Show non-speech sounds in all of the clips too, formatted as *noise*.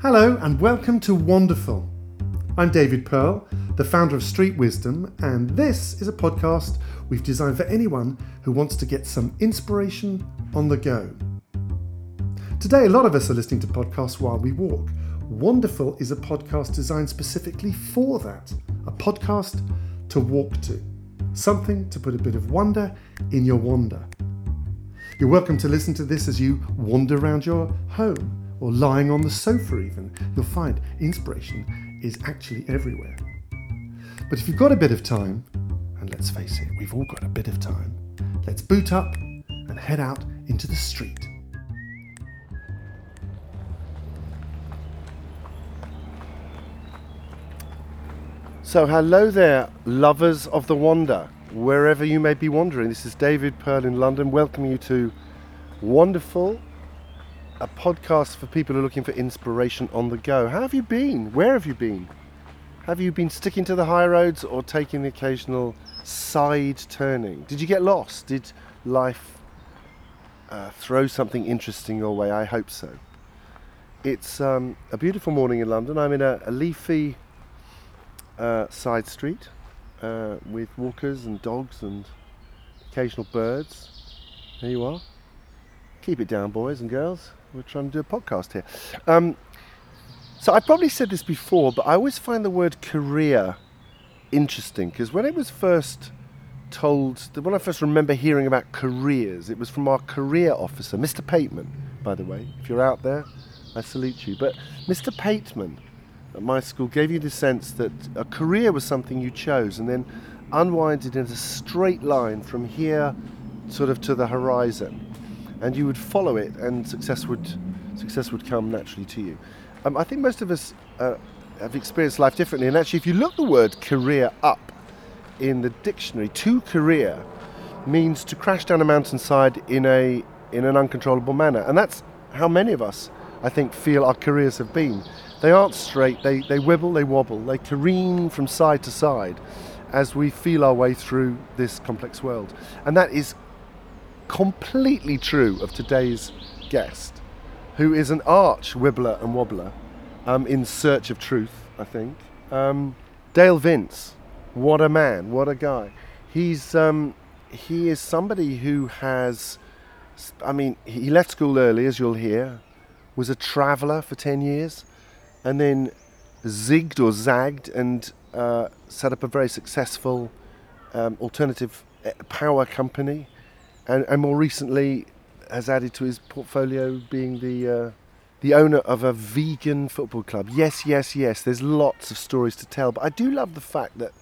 Hello and welcome to Wonderful. I'm David Pearl, the founder of Street Wisdom, and this is a podcast we've designed for anyone who wants to get some inspiration on the go. Today, a lot of us are listening to podcasts while we walk. Wonderful is a podcast designed specifically for that a podcast to walk to, something to put a bit of wonder in your wander. You're welcome to listen to this as you wander around your home or lying on the sofa, even. You'll find inspiration is actually everywhere. But if you've got a bit of time, and let's face it, we've all got a bit of time, let's boot up and head out into the street. So, hello there, lovers of the wander, wherever you may be wandering. This is David Pearl in London, welcoming you to Wonderful, a podcast for people who are looking for inspiration on the go. How have you been? Where have you been? Have you been sticking to the high roads or taking the occasional side turning? Did you get lost? Did life uh, throw something interesting your way? I hope so. It's um, a beautiful morning in London. I'm in a, a leafy uh, side street uh, with walkers and dogs and occasional birds. There you are. Keep it down, boys and girls. We're trying to do a podcast here. Um, so I probably said this before, but I always find the word career interesting because when it was first told, when I first remember hearing about careers, it was from our career officer, Mr. Pateman, by the way. If you're out there, I salute you. But Mr. Pateman at my school gave you the sense that a career was something you chose and then unwinded in a straight line from here sort of to the horizon and you would follow it and success would success would come naturally to you um, I think most of us uh, have experienced life differently and actually if you look the word career up in the dictionary to career means to crash down a mountainside in a in an uncontrollable manner and that's how many of us I think feel our careers have been they aren't straight, they, they wibble, they wobble, they careen from side to side as we feel our way through this complex world. And that is completely true of today's guest, who is an arch wibbler and wobbler um, in search of truth, I think. Um, Dale Vince, what a man, what a guy. He's um, he is somebody who has, I mean, he left school early, as you'll hear, was a traveller for 10 years, and then zigged or zagged and uh, set up a very successful um, alternative eh, power company, and, and, more recently has added to his portfolio being the uh, the owner of a vegan football club. Yes, yes, yes. There's lots of stories to tell, but I do love the fact that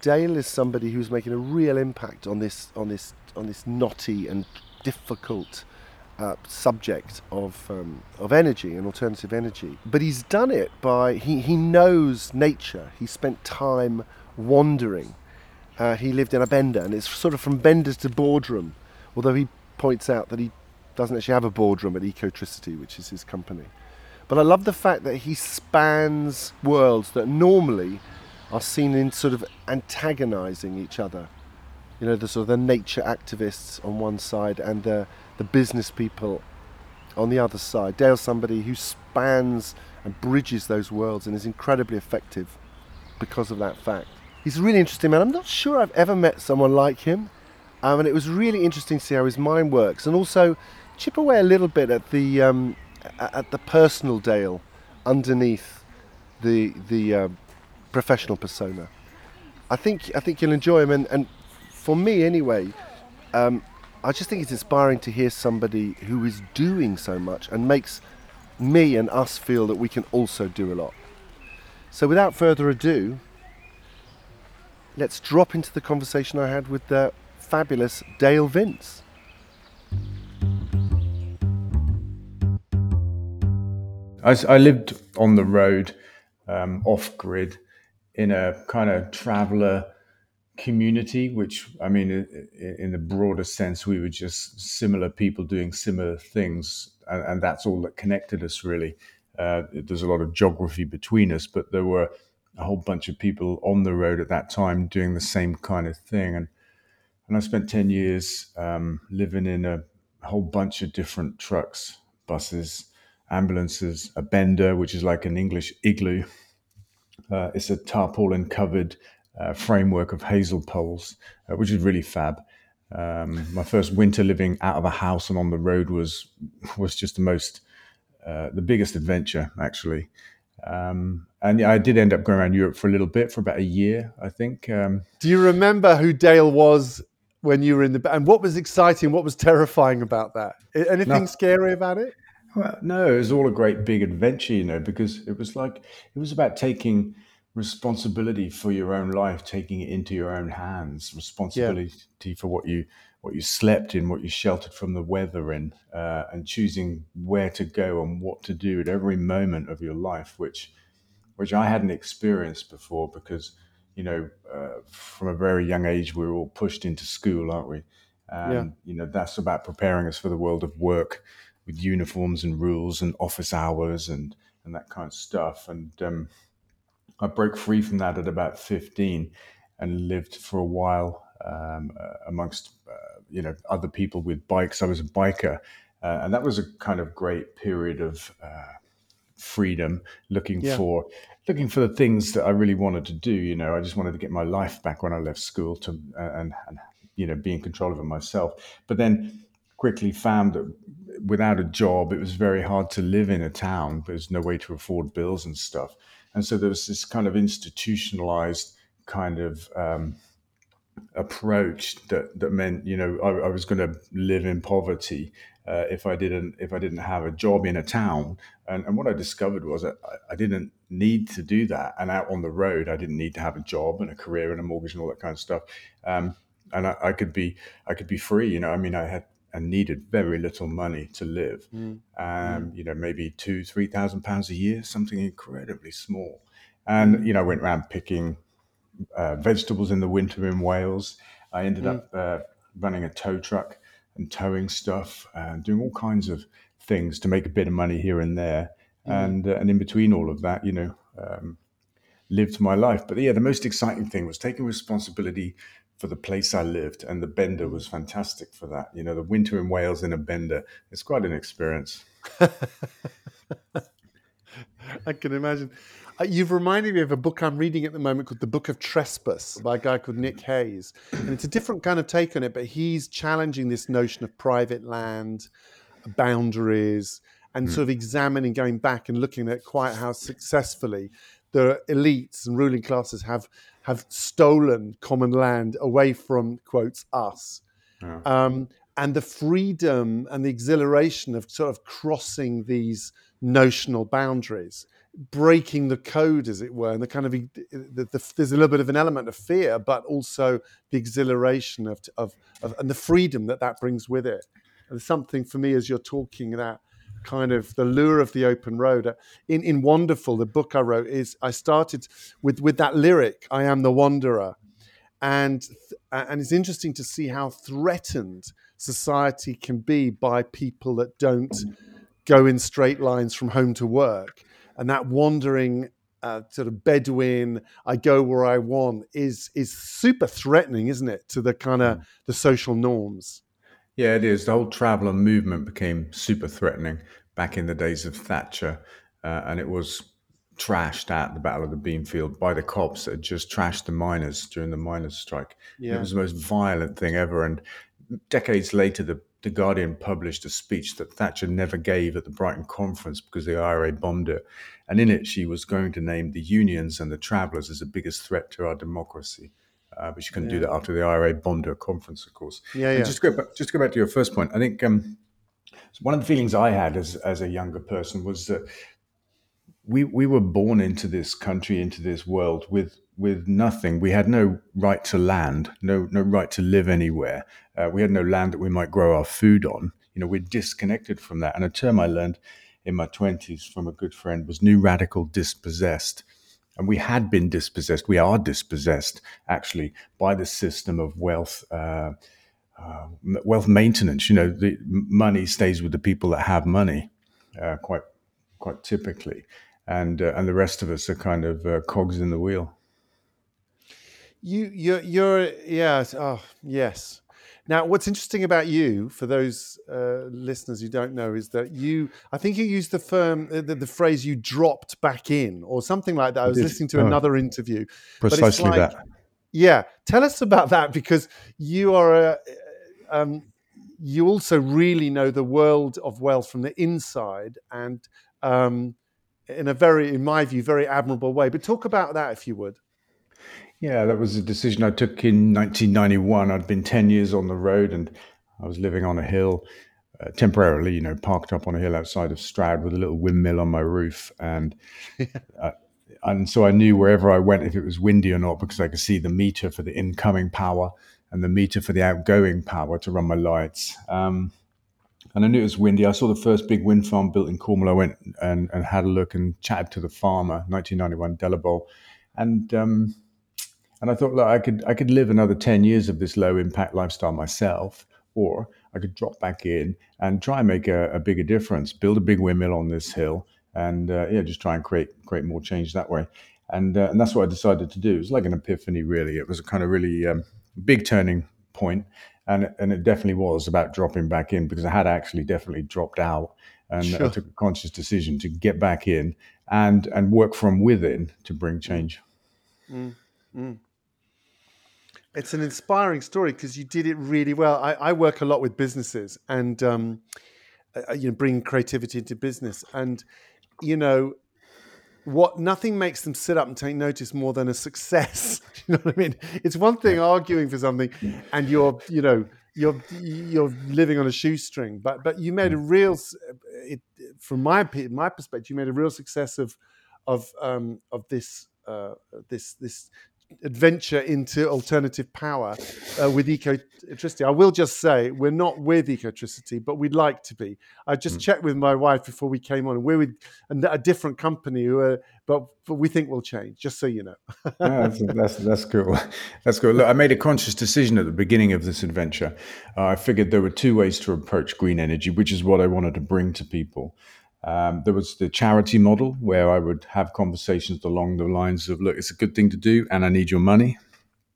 Dale is somebody who's making a real impact on this on this on this knotty and difficult uh, subject of um, of energy and alternative energy. But he's done it by he he knows nature. He spent time wandering. Uh, he lived in a bender, and it's sort of from benders to boardroom. Although he points out that he doesn't actually have a boardroom at Ecotricity, which is his company. But I love the fact that he spans worlds that normally are seen in sort of antagonizing each other. You know, the sort of the nature activists on one side and the the business people on the other side. Dale's somebody who spans and bridges those worlds and is incredibly effective because of that fact. He's a really interesting man. I'm not sure I've ever met someone like him. Um, and it was really interesting to see how his mind works and also chip away a little bit at the um, at the personal Dale underneath the the uh, professional persona. I think I think you'll enjoy him and, and for me anyway, um, I just think it's inspiring to hear somebody who is doing so much and makes me and us feel that we can also do a lot. So, without further ado, let's drop into the conversation I had with the fabulous Dale Vince. I, I lived on the road, um, off grid, in a kind of traveller community, which I mean, in the broader sense, we were just similar people doing similar things, and, and that's all that connected us really. Uh, there's a lot of geography between us, but there were a whole bunch of people on the road at that time doing the same kind of thing, and and I spent ten years um, living in a whole bunch of different trucks, buses, ambulances, a bender, which is like an English igloo. Uh, it's a tarpaulin covered uh, framework of hazel poles, uh, which is really fab. Um, my first winter living out of a house and on the road was was just the most uh, the biggest adventure actually. Um, and yeah, I did end up going around Europe for a little bit for about a year, I think. Um, Do you remember who Dale was when you were in the and what was exciting, what was terrifying about that? Anything no. scary about it? Well, no, it was all a great big adventure, you know, because it was like it was about taking responsibility for your own life, taking it into your own hands, responsibility yeah. for what you what you slept in, what you sheltered from the weather in, uh, and choosing where to go and what to do at every moment of your life, which which I hadn't experienced before because you know uh, from a very young age we are all pushed into school, aren't we? And yeah. you know that's about preparing us for the world of work with uniforms and rules and office hours and and that kind of stuff and um, I broke free from that at about 15 and lived for a while um, uh, amongst uh, you know other people with bikes. I was a biker, uh, and that was a kind of great period of uh, freedom, looking yeah. for looking for the things that I really wanted to do. You know, I just wanted to get my life back when I left school to uh, and, and you know be in control of it myself. But then quickly found that without a job, it was very hard to live in a town. There's no way to afford bills and stuff. And so there was this kind of institutionalized kind of um, approach that that meant you know I, I was going to live in poverty uh, if I didn't if I didn't have a job in a town. And, and what I discovered was that I, I, didn't need to do that. And out on the road, I didn't need to have a job and a career and a mortgage and all that kind of stuff. Um, and I, I, could be I could be free. You know, I mean, I had and needed very little money to live. Mm. Um, mm. You know, maybe two, three thousand pounds a year, something incredibly small. And you know, I went around picking uh, vegetables in the winter in Wales. I ended mm. up uh, running a tow truck and towing stuff and doing all kinds of things to make a bit of money here and there. Mm. And uh, and in between all of that, you know. Um, lived my life but yeah the most exciting thing was taking responsibility for the place I lived, and the bender was fantastic for that. You know, the winter in Wales in a bender, it's quite an experience. *laughs* I can imagine. Uh, you've reminded me of a book I'm reading at the moment called The Book of Trespass by a guy called Nick Hayes. And it's a different kind of take on it, but he's challenging this notion of private land, boundaries, and mm. sort of examining, going back and looking at quite how successfully the elites and ruling classes have have stolen common land away from quotes us yeah. um, and the freedom and the exhilaration of sort of crossing these notional boundaries breaking the code as it were and the kind of the, the, there's a little bit of an element of fear but also the exhilaration of, of, of and the freedom that that brings with it. And something for me as you're talking that kind of the lure of the open road. Uh, in in Wanderful, the book I wrote is I started with with that lyric, "I am the wanderer," and and it's interesting to see how threatened society can be by people that don't go in straight lines from home to work, and that wandering. Uh, sort of Bedouin, I go where I want is is super threatening, isn't it, to the kind of mm. the social norms? Yeah, it is. The whole traveller movement became super threatening back in the days of Thatcher, uh, and it was trashed at the Battle of the Beanfield by the cops that had just trashed the miners during the miners' strike. Yeah. It was the most violent thing ever. And decades later, the, the Guardian published a speech that Thatcher never gave at the Brighton conference because the IRA bombed it. And in it, she was going to name the unions and the travellers as the biggest threat to our democracy uh, but she couldn't yeah. do that after the IRA Bondo conference, of course. Yeah, yeah. just go back, just to go back to your first point, I think um, one of the feelings I had as as a younger person was that we we were born into this country, into this world with with nothing. We had no right to land, no no right to live anywhere. Uh, we had no land that we might grow our food on. You know, we're disconnected from that. And a term I learned in my twenties from a good friend was new radical dispossessed and we had been dispossessed. We are dispossessed actually by the system of wealth. Uh, uh, wealth maintenance. You know, the money stays with the people that have money, uh, quite quite typically, and uh, and the rest of us are kind of uh, cogs in the wheel. You, you're, you're, yes, oh, yes. Now, what's interesting about you, for those uh, listeners who don't know, is that you, I think you used the firm, uh, the, the, phrase you dropped back in or something like that. I was listening to oh, another interview. Precisely like, that. Yeah. Tell us about that because you are a, um, you also really know the world of wealth from the inside and um, in a very, in my view, very admirable way. But talk about that if you would. Yeah, that was a decision I took in 1991. I'd been 10 years on the road and I was living on a hill uh, temporarily, you know, parked up on a hill outside of Stroud with a little windmill on my roof. And *laughs* uh, and so I knew wherever I went, if it was windy or not, because I could see the meter for the incoming power and the meter for the outgoing power to run my lights. Um, and I knew it was windy. I saw the first big wind farm built in Cornwall. I went and, and had a look and chatted to the farmer, 1991, Delabole. And um, and I thought, look, I could I could live another ten years of this low impact lifestyle myself, or I could drop back in and try and make a, a bigger difference, build a big windmill on this hill, and uh, yeah, just try and create create more change that way. And uh, and that's what I decided to do. It was like an epiphany, really. It was a kind of really um, big turning point, and and it definitely was about dropping back in because I had actually definitely dropped out, and sure. I took a conscious decision to get back in and and work from within to bring change. Mm. Mm it's an inspiring story because you did it really well. I, I work a lot with businesses and um, uh, you know bring creativity into business, and you know what nothing makes them sit up and take notice more than a success. *laughs* you know what I mean? It's one thing arguing for something, and you're you know you're you're living on a shoestring, but but you made a real it, from my my perspective, you made a real success of of um, of this uh, this this adventure into alternative power uh, with ecotricity. I will just say we're not with ecotricity, but we'd like to be. I just mm. checked with my wife before we came on, and we're with a, different company, who are, but, but we think we'll change. Just so you know. yeah, that's, that's, that's cool. That's cool. Look, I made a conscious decision at the beginning of this adventure. Uh, I figured there were two ways to approach green energy, which is what I wanted to bring to people. Um, there was the charity model where I would have conversations along the lines of, look, it's a good thing to do and I need your money.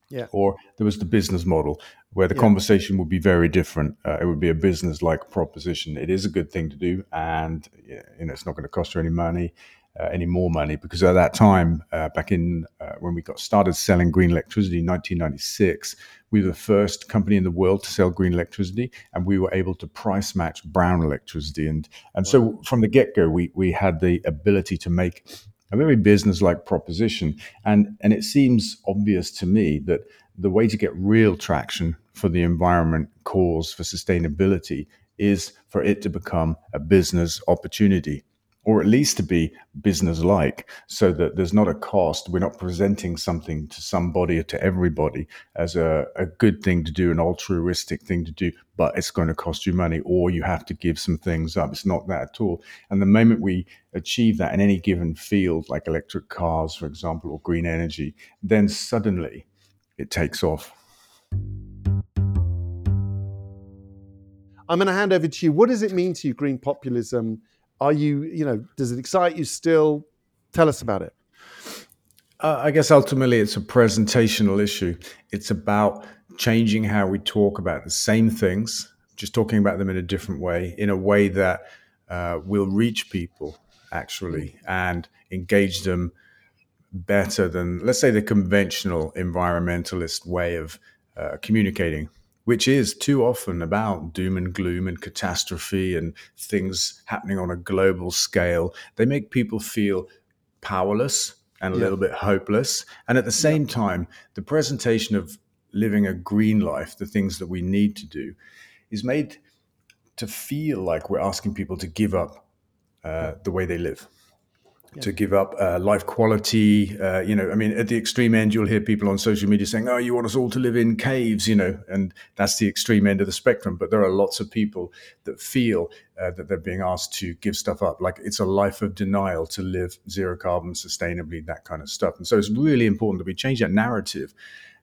Yeah. Or there was the business model where the yeah. conversation would be very different. Uh, it would be a business like proposition. It is a good thing to do and you know, it's not going to cost you any money uh, any more money because at that time, uh, back in uh, when we got started selling green electricity in 1996, we were the first company in the world to sell green electricity, and we were able to price match brown electricity. And and wow. so from the get go, we we had the ability to make a very business like proposition. And and it seems obvious to me that the way to get real traction for the environment cause for sustainability is for it to become a business opportunity or at least to be business like so that there's not a cost. We're not presenting something to somebody or to everybody as a, a good thing to do, an altruistic thing to do, but it's going to cost you money or you have to give some things up. It's not that at all. And the moment we achieve that in any given field, like electric cars, for example, or green energy, then suddenly it takes off. I'm going to hand over to you. What does it mean to you, green populism? Are you, you know, does it excite you still? Tell us about it. Uh, I guess ultimately it's a presentational issue. It's about changing how we talk about the same things, just talking about them in a different way, in a way that uh, will reach people actually and engage them better than, let's say, the conventional environmentalist way of uh, communicating which is too often about doom and gloom and catastrophe and things happening on a global scale. They make people feel powerless and a yeah. little bit hopeless. And at the same yeah. time, the presentation of living a green life, the things that we need to do, is made to feel like we're asking people to give up uh, the way they live to give up uh, life quality. Uh, you know, I mean, at the extreme end, you'll hear people on social media saying, "Oh, you want us all to live in caves," you know, and that's the extreme end of the spectrum. But there are lots of people that feel uh, that they're being asked to give stuff up, like it's a life of denial to live zero carbon sustainably, that kind of stuff. And so it's really important that we change that narrative,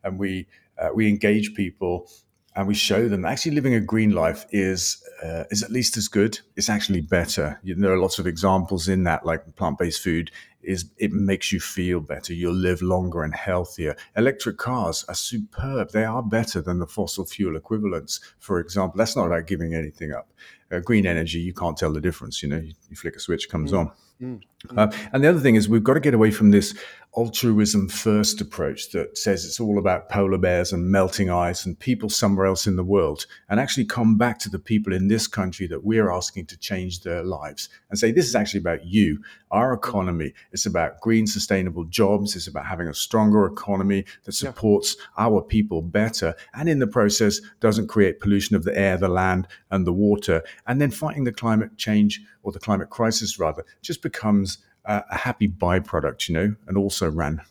and we uh, we engage people and we show them actually living a green life is uh, is at least as good. It's actually better. You know, there are lots of examples in that, like plant based food is it makes you feel better. You'll live longer and healthier. Electric cars are superb. They are better than the fossil fuel equivalents. For example, that's not about giving anything up. Uh, green energy, you can't tell the difference. You know, you, you flick a switch, comes mm. on. Mm. Uh, and the other thing is, we've got to get away from this altruism first approach that says it's all about polar bears and melting ice and people somewhere else in the world, and actually come back to the people in this country that we're asking to change their lives and say, this is actually about you, our economy. It's about green, sustainable jobs. It's about having a stronger economy that supports yeah. our people better and in the process doesn't create pollution of the air, the land, and the water. And then fighting the climate change or the climate crisis, rather, just becomes a, a happy byproduct, you know, and also ran.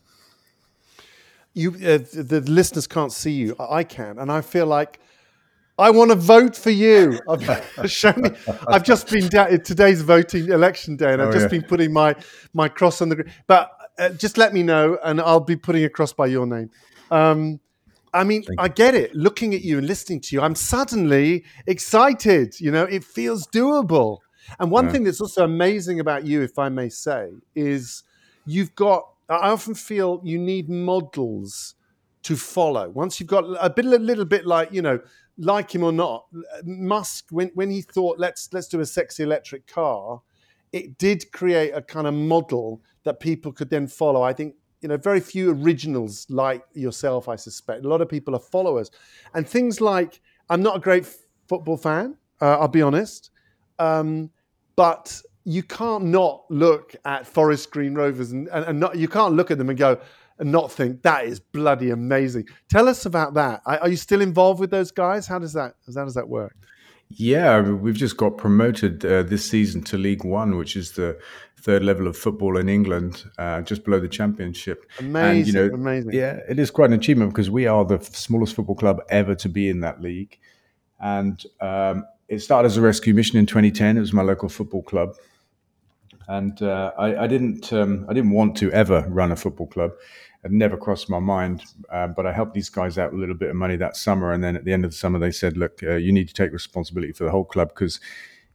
You, uh, the listeners can't see you. I can, and I feel like I want to vote for you. I've, *laughs* show me, I've just been down today's voting election day, and I've oh, just yeah. been putting my my cross on the. But uh, just let me know, and I'll be putting a cross by your name. Um, I mean, I get it. Looking at you and listening to you, I'm suddenly excited. You know, it feels doable. And one yeah. thing that's also amazing about you, if I may say, is you've got. I often feel you need models to follow. Once you've got a bit, a little bit like you know, like him or not, Musk when when he thought let's let's do a sexy electric car, it did create a kind of model that people could then follow. I think you know very few originals like yourself. I suspect a lot of people are followers, and things like I'm not a great football fan. Uh, I'll be honest. Um, but you can't not look at Forest Green Rovers and, and, and not, you can't look at them and go and not think that is bloody amazing. Tell us about that. Are, are you still involved with those guys? How does that how does that work? Yeah, we've just got promoted uh, this season to League One, which is the third level of football in England, uh, just below the Championship. Amazing, and, you know, amazing. Yeah, it is quite an achievement because we are the smallest football club ever to be in that league, and um, it started as a rescue mission in 2010. It was my local football club, and uh, I, I, didn't um, I didn't want to ever run a football club. It never crossed my mind, uh, but I helped these guys out with a little bit of money that summer, and then at the end of the summer, they said, "Look, uh, you need to take responsibility for the whole club because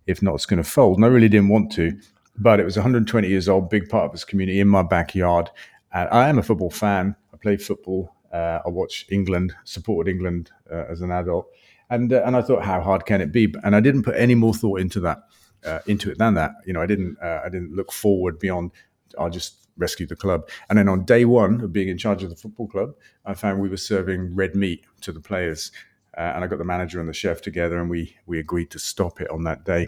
if not, it's going to fold." And I really didn't want to, but it was 120 years old, big part of this community in my backyard. And I am a football fan. I play football. Uh, I watch England, supported England uh, as an adult and uh, and I thought, how hard can it be? And I didn't put any more thought into that uh, into it than that. You know, I didn't uh, I didn't look forward beyond. I'll just rescue the club. And then on day one of being in charge of the football club, I found we were serving red meat to the players, uh, and I got the manager and the chef together, and we we agreed to stop it on that day.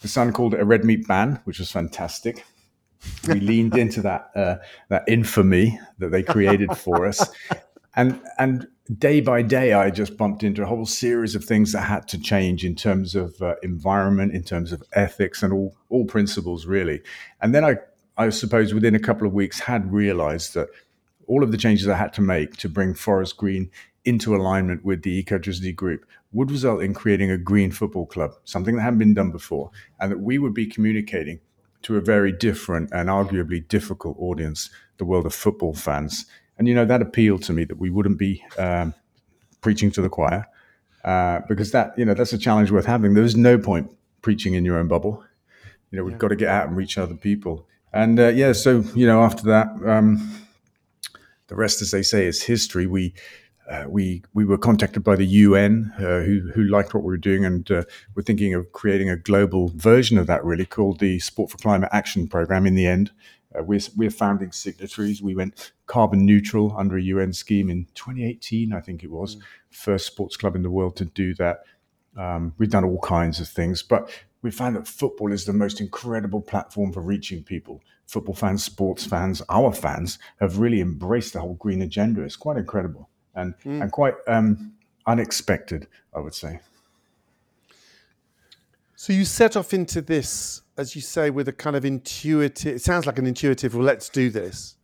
The Sun called it a red meat ban, which was fantastic. We *laughs* leaned into that uh, that infamy that they created for us, and and day by day, I just bumped into a whole series of things that had to change in terms of uh, environment, in terms of ethics, and all all principles really. And then I, I suppose, within a couple of weeks, had realised that all of the changes I had to make to bring Forest Green into alignment with the Ecotricity Group would result in creating a green football club, something that hadn't been done before, and that we would be communicating to a very different and arguably difficult audience, the world of football fans and you know that appealed to me that we wouldn't be um, preaching to the choir uh, because that you know that's a challenge worth having. There's no point preaching in your own bubble. You know we've yeah. got to get out and reach other people. And uh, yeah, so you know after that, um, the rest, as they say, is history. We uh, we we were contacted by the UN, uh, who who liked what we were doing, and uh, we're thinking of creating a global version of that, really called the Sport for Climate Action Program. In the end, uh, we're, we're founding signatories. We went carbon neutral under a UN scheme in 2018, I think it was. Mm. First sports club in the world to do that. Um, we've done all kinds of things, but we found that football is the most incredible platform for reaching people. Football fans, sports fans, our fans have really embraced the whole green agenda. It's quite incredible and, mm. and quite um, unexpected, I would say. So you set off into this, as you say, with a kind of intuitive. It sounds like an intuitive. Well, let's do this,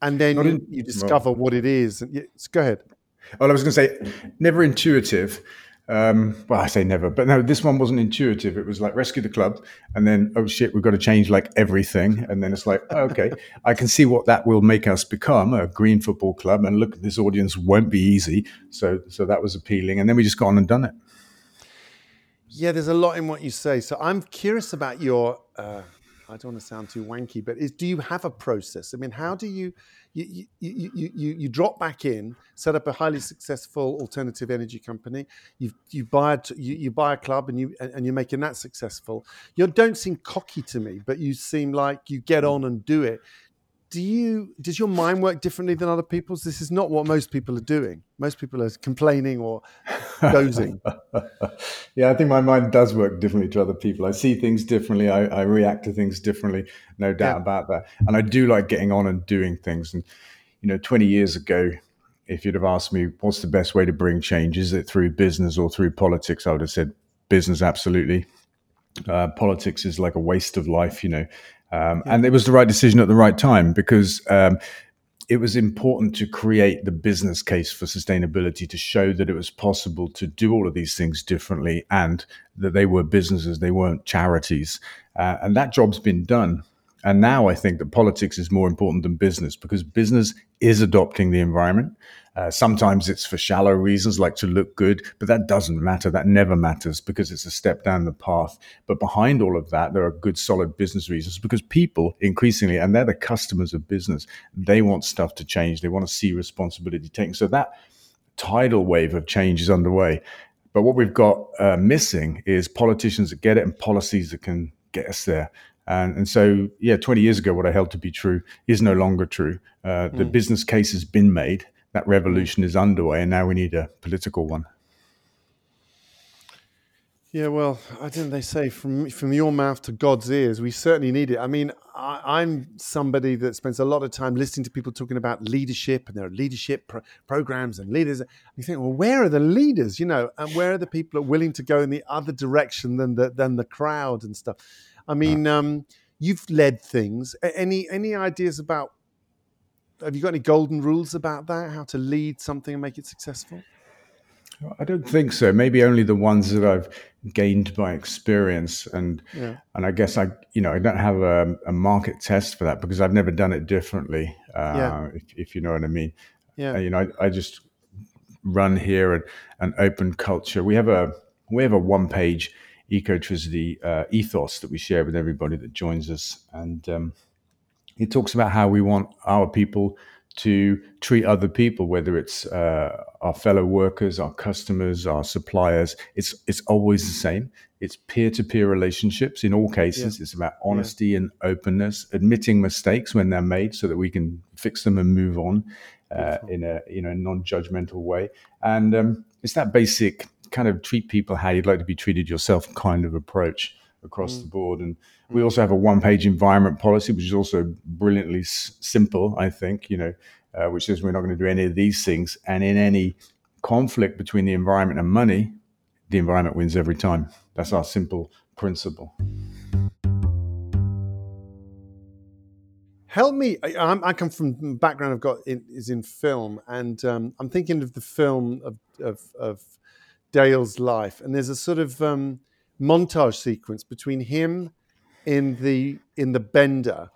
and then you, you, discover well, what it is. Yes, go ahead. Well, I was going to say, never intuitive. Um, well, I say never, but no, this one wasn't intuitive. It was like rescue the club, and then oh shit, we've got to change like everything, and then it's like okay, *laughs* I can see what that will make us become a green football club, and look, this audience won't be easy. So, so that was appealing, and then we just got on and done it. Yeah, there's a lot in what you say. So I'm curious about your. Uh, I don't want to sound too wanky, but is do you have a process? I mean, how do you you, you, you, you, you drop back in, set up a highly successful alternative energy company. You you buy a, you, you buy a club and you and you're making that successful. You don't seem cocky to me, but you seem like you get on and do it. Do you does your mind work differently than other people's? This is not what most people are doing. Most people are complaining or *laughs* dozing. *laughs* yeah, I think my mind does work differently to other people. I see things differently. I, I react to things differently. No doubt yeah. about that. And I do like getting on and doing things. And you know, 20 years ago, if you'd have asked me what's the best way to bring change, is it through business or through politics? I would have said business, absolutely. Uh, politics is like a waste of life, you know. Um, yeah. And it was the right decision at the right time because um, it was important to create the business case for sustainability to show that it was possible to do all of these things differently and that they were businesses, they weren't charities. Uh, and that job's been done. And now I think that politics is more important than business because business is adopting the environment. Uh, sometimes it's for shallow reasons, like to look good, but that doesn't matter. That never matters because it's a step down the path. But behind all of that, there are good, solid business reasons because people increasingly, and they're the customers of business, they want stuff to change. They want to see responsibility taken. So that tidal wave of change is underway. But what we've got uh, missing is politicians that get it and policies that can get us there. And, and so, yeah, 20 years ago, what I held to be true is no longer true. Uh, mm. The business case has been made that revolution is underway, and now we need a political one. Yeah, well, I didn't they say from from your mouth to God's ears? We certainly need it. I mean, I, am somebody that spends a lot of time listening to people talking about leadership, and there are leadership pro- programs and leaders. And you think, well, where are the leaders? You know, and where are the people that are willing to go in the other direction than the than the crowd and stuff? I mean, um, you've led things. Any any ideas about have you got any golden rules about that? How to lead something and make it successful? I don't think so. Maybe only the ones that I've gained by experience, and yeah. and I guess I you know I don't have a, a, market test for that because I've never done it differently. Uh, yeah. if, if, you know what I mean. Yeah. Uh, you know, I, I, just run here and an open culture. We have a we have a one page ecotricity uh, ethos that we share with everybody that joins us, and um, it talks about how we want our people to treat other people, whether it's uh, our fellow workers, our customers, our suppliers. It's it's always the same. It's peer to peer relationships in all cases. Yeah. It's about honesty yeah. and openness, admitting mistakes when they're made, so that we can fix them and move on uh, in a you know non judgmental way. And um, it's that basic kind of treat people how you'd like to be treated yourself kind of approach across mm. the board. And we also have a one-page environment policy, which is also brilliantly s- simple, I think. You know, uh, which says we're not going to do any of these things, and in any conflict between the environment and money, the environment wins every time. That's our simple principle. Help me. I, I come from background I've got in, is in film, and um, I'm thinking of the film of, of, of Dale's life, and there's a sort of um, montage sequence between him in the in the bender.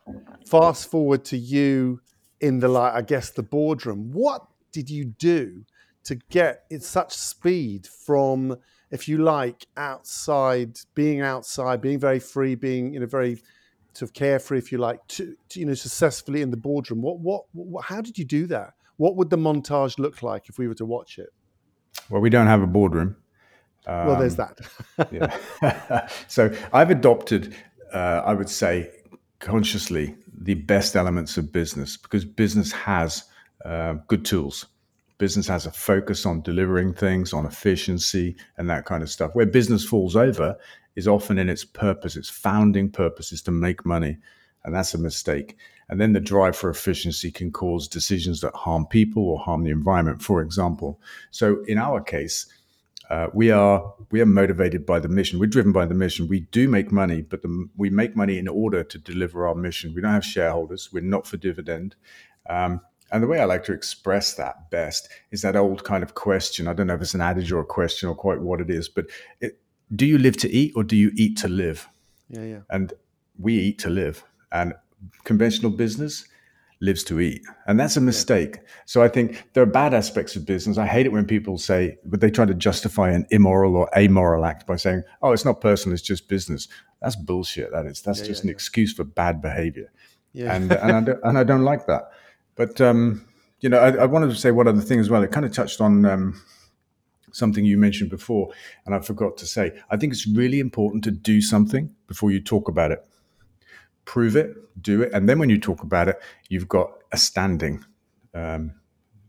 Fast forward to you in the like i guess the boardroom. What did you do to get in such speed from if you like outside being outside being very free being you know very sort of carefree if you like to, to you know successfully in the boardroom? What, what what how did you do that? What would the montage look like if we were to watch it well we don't have a boardroom um, well, there's um, that. *laughs* yeah. *laughs* so I've adopted, uh, I would say, consciously the best elements of business because business has uh, good tools. Business has a focus on delivering things, on efficiency, and that kind of stuff. Where business falls over is often in its purpose. Its founding purpose is to make money, and that's a mistake. And then the drive for efficiency can cause decisions that harm people or harm the environment, for example. So in our case, uh, we are we are motivated by the mission. We're driven by the mission. We do make money, but the, we make money in order to deliver our mission. We don't have shareholders. We're not for dividend, um, And the way I like to express that best is that old kind of question. I don't know if it's an adage or a question or quite what it is, but it, do you live to eat or do you eat to live? Yeah, yeah. And we eat to live. And conventional business lives to eat. And that's a mistake. So I think there are bad aspects of business. I hate it when people say, but they try to justify an immoral or amoral act by saying, oh, it's not personal, it's just business. That's bullshit. That is. That's Yeah, just yeah, an excuse for bad behavior. Yeah. And, and, I don't, and I don't like that. But, um, you know, I, I wanted to say one other thing as well. It kind of touched on um, something you mentioned before, and I forgot to say. I think it's really important to do something before you talk about it prove it, do it, and then when you talk about it, you've got a standing um,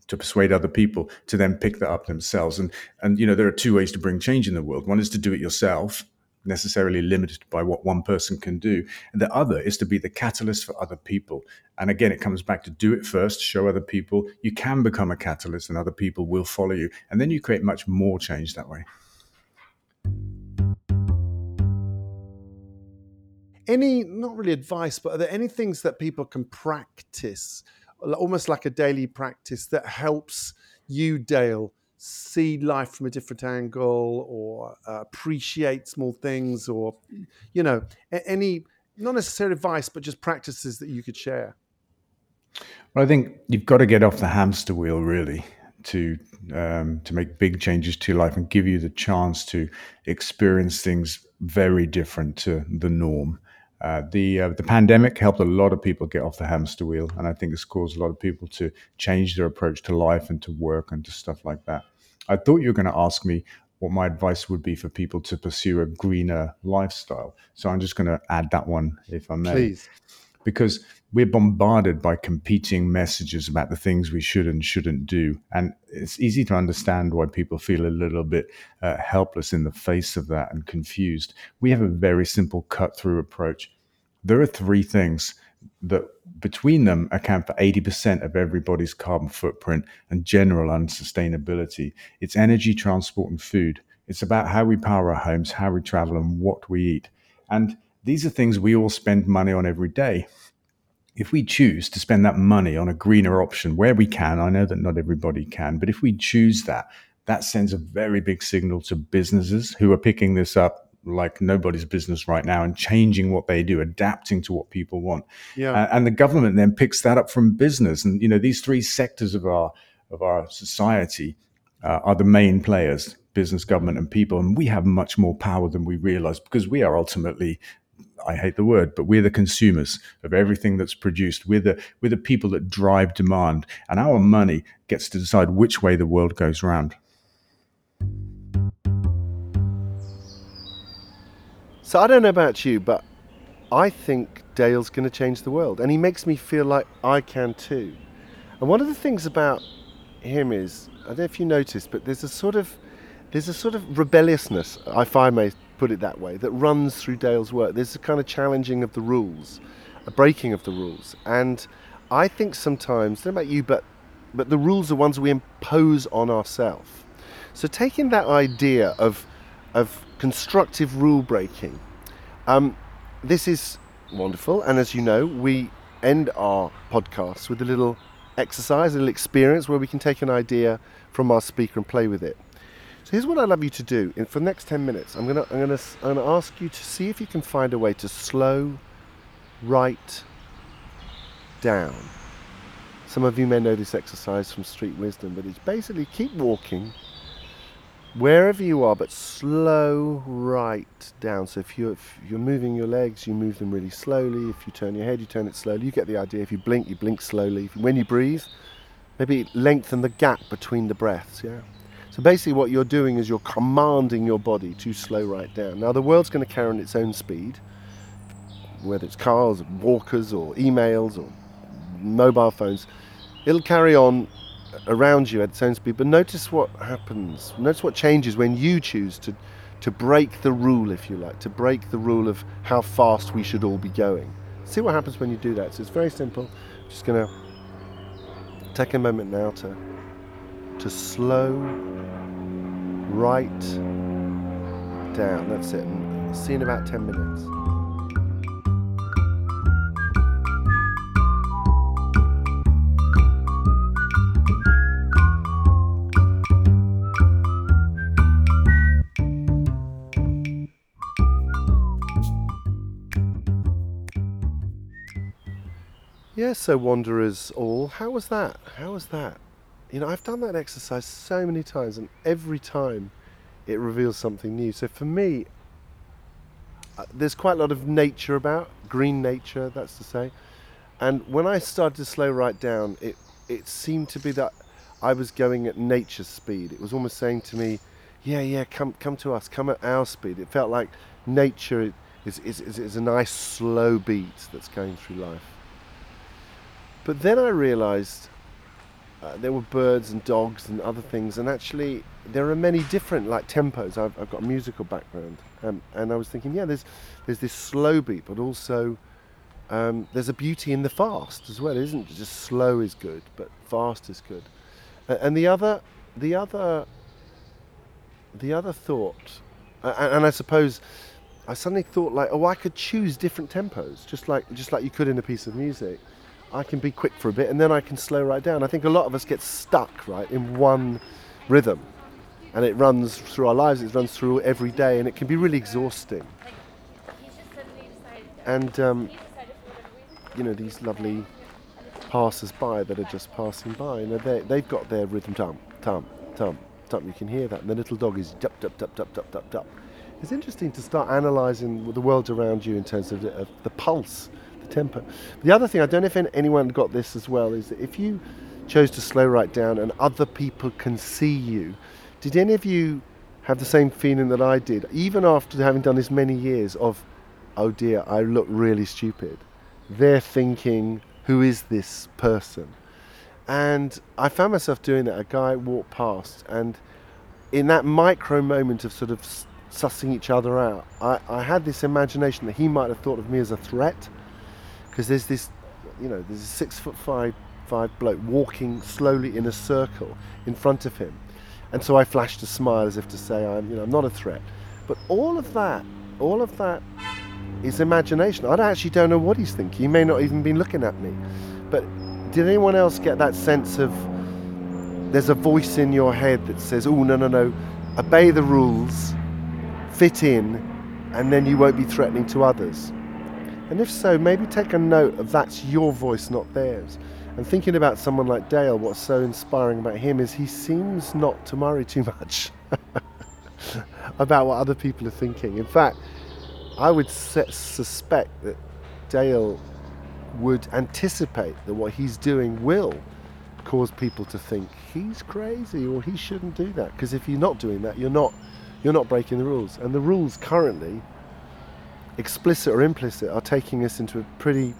to persuade other people to then pick that up themselves. And and you know there are two ways to bring change in the world. One is to do it yourself, necessarily limited by what one person can do, and the other is to be the catalyst for other people. And again, it comes back to do it first, show other people you can become a catalyst, and other people will follow you, and then you create much more change that way. Any not really advice but are there any things that people can practice almost like a daily practice that helps you dale see life from a different angle or uh, appreciate small things or you know any not necessarily advice but just practices that you could share Well, I think you've got to get off the hamster wheel really to um, to make big changes to your life and give you the chance to experience things very different to the norm. Uh, the uh, the pandemic helped a lot of people get off the hamster wheel, and I think it's caused a lot of people to change their approach to life and to work and to stuff like that. I thought you were going to ask me what my advice would be for people to pursue a greener lifestyle, so I'm just going to add that one if I may. Please because we're bombarded by competing messages about the things we should and shouldn't do. And it's easy to understand why people feel a little bit uh, helpless in the face of that and confused. We have a very simple cut through approach. There are three things that between them account for 80% of everybody's carbon footprint and general unsustainability. It's energy, transport, and food. It's about how we power our homes, how we travel, and what we eat. And these are things we all spend money on every day. If we choose to spend that money on a greener option where we can, I know that not everybody can, but if we choose that, that sends a very big signal to businesses who are picking this up like nobody's business right now and changing what they do, adapting to what people want. yeah Uh, and the government then picks that up from business. And you know, these three sectors of our of our society uh, are the main players: business, government, and people. And we have much more power than we realize because we are ultimately. I hate the word, but we're the consumers of everything that's produced. We're the we're the people that drive demand, and our money gets to decide which way the world goes round. So I don't know about you, but I think Dale's going to change the world, and he makes me feel like I can too. And one of the things about him is, I don't know if you noticed, but there's a sort of there's a sort of rebelliousness, I may put it that way, that runs through Dale's work. There's a kind of challenging of the rules, a breaking of the rules, and I think sometimes, I don't know about you, but but the rules are ones we impose on ourselves. So taking that idea of of constructive rule breaking, um, this is wonderful. And as you know, we end our podcasts with a little exercise, a little experience where we can take an idea from our speaker and play with it. So here's what I'd love you to do. In, for the next 10 minutes, I'm going to I'm gonna, I'm gonna ask you to see if you can find a way to slow right down. Some of you may know this exercise from Street Wisdom, but it's basically keep walking wherever you are, but slow right down. So if you're, if you're moving your legs, you move them really slowly. If you turn your head, you turn it slowly. You get the idea. If you blink, you blink slowly. When you breathe, maybe lengthen the gap between the breaths. Yeah. So basically, what you're doing is you're commanding your body to slow right down. Now the world's going to carry on its own speed, whether it's cars, walkers, or emails, or mobile phones. It'll carry on around you at its own speed. But notice what happens. Notice what changes when you choose to, to break the rule, if you like, to break the rule of how fast we should all be going. See what happens when you do that. So it's very simple. I'm Just going to take a moment now to to slow right down. That's it. See in about 10 minutes. Yeah, so wanderers all, how was that? How was that? You know, I've done that exercise so many times, and every time it reveals something new. So for me, uh, there's quite a lot of nature about, green nature, that's to say. And when I started to slow right down, it it seemed to be that I was going at nature's speed. It was almost saying to me, "Yeah, yeah, come come to us, come at our speed." It felt like nature is is, is, is a nice slow beat that's going through life. But then I realised uh, there were birds and dogs and other things, and actually there are many different like tempos. I've, I've got a musical background, um, and I was thinking, yeah, there's there's this slow beat, but also um, there's a beauty in the fast as well. It isn't just slow is good, but fast is good. Uh, and the other, the other, the other thought, uh, and I suppose I suddenly thought like, oh, I could choose different tempos, just like just like you could in a piece of music. I can be quick for a bit, and then I can slow right down. I think a lot of us get stuck right in one rhythm, and it runs through our lives. It runs through every day, and it can be really exhausting. And um, you know these lovely passers-by that are just passing by. You know, they they've got their rhythm, tum tum tum tum. You can hear that, and the little dog is dup dup dup dup dup dup dup. It's interesting to start analysing the world around you in terms of the, of the pulse, The other thing, I don't know if anyone got this as well, is that if you chose to slow right down and other people can see you, did any of you have the same feeling that I did, even after having done this many years of, oh dear, I look really stupid? they're thinking, who is this person? And I found myself doing that. A guy walked past, and in that micro moment of sort of sussing each other out, I, I had this imagination that he might have thought of me as a threat. Because there's this, you know, there's a six foot five, five bloke walking slowly in a circle in front of him. And so I flashed a smile as if to say, I'm, you know, I'm not a threat. But all of that, all of that his imagination. I actually don't know what he's thinking. He may not even be looking at me. But did anyone else get that sense of there's a voice in your head that says, oh, no, no, no, obey the rules, fit in, and then you won't be threatening to others? And if so, maybe take a note of that's your voice, not theirs. And thinking about someone like Dale, what's so inspiring about him is he seems not to worry too much *laughs* about what other people are thinking. In fact, I would suspect that Dale would anticipate that what he's doing will cause people to think he's crazy or he shouldn't do that. Because if you're not doing that, you're not you're not breaking the rules. And the rules currently, explicit or implicit, are taking us into a pretty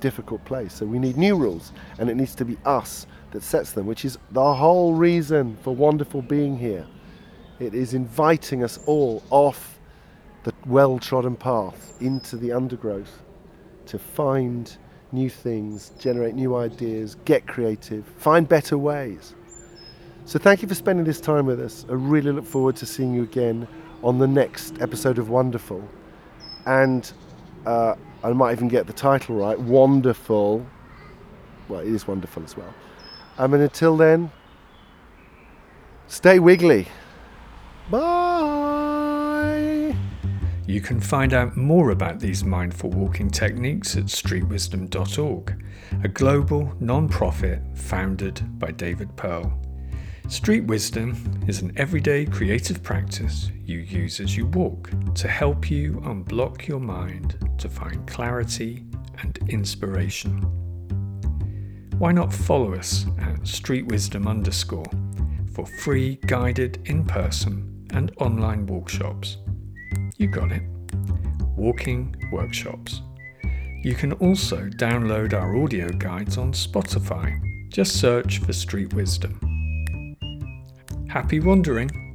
difficult place. So we need new rules, and it needs to be us that sets them, which is the whole reason for wonderful being here. It is inviting us all off the well trodden path into the undergrowth to find new things, generate new ideas, get creative, find better ways. So, thank you for spending this time with us. I really look forward to seeing you again on the next episode of Wonderful. And uh, I might even get the title right Wanderful. Well, it is wonderful as well. Um, and until then, stay wiggly. Bye. You can find out more about these mindful walking techniques at streetwisdom.org, a global non profit founded by David Pearl. Street Wisdom is an everyday creative practice you use as you walk to help you unblock your mind to find clarity and inspiration. Why not follow us at streetwisdom underscore for free guided in person and online workshops? You got it. Walking Workshops. You can also download our audio guides on Spotify. Just search for Street Wisdom. Happy wandering!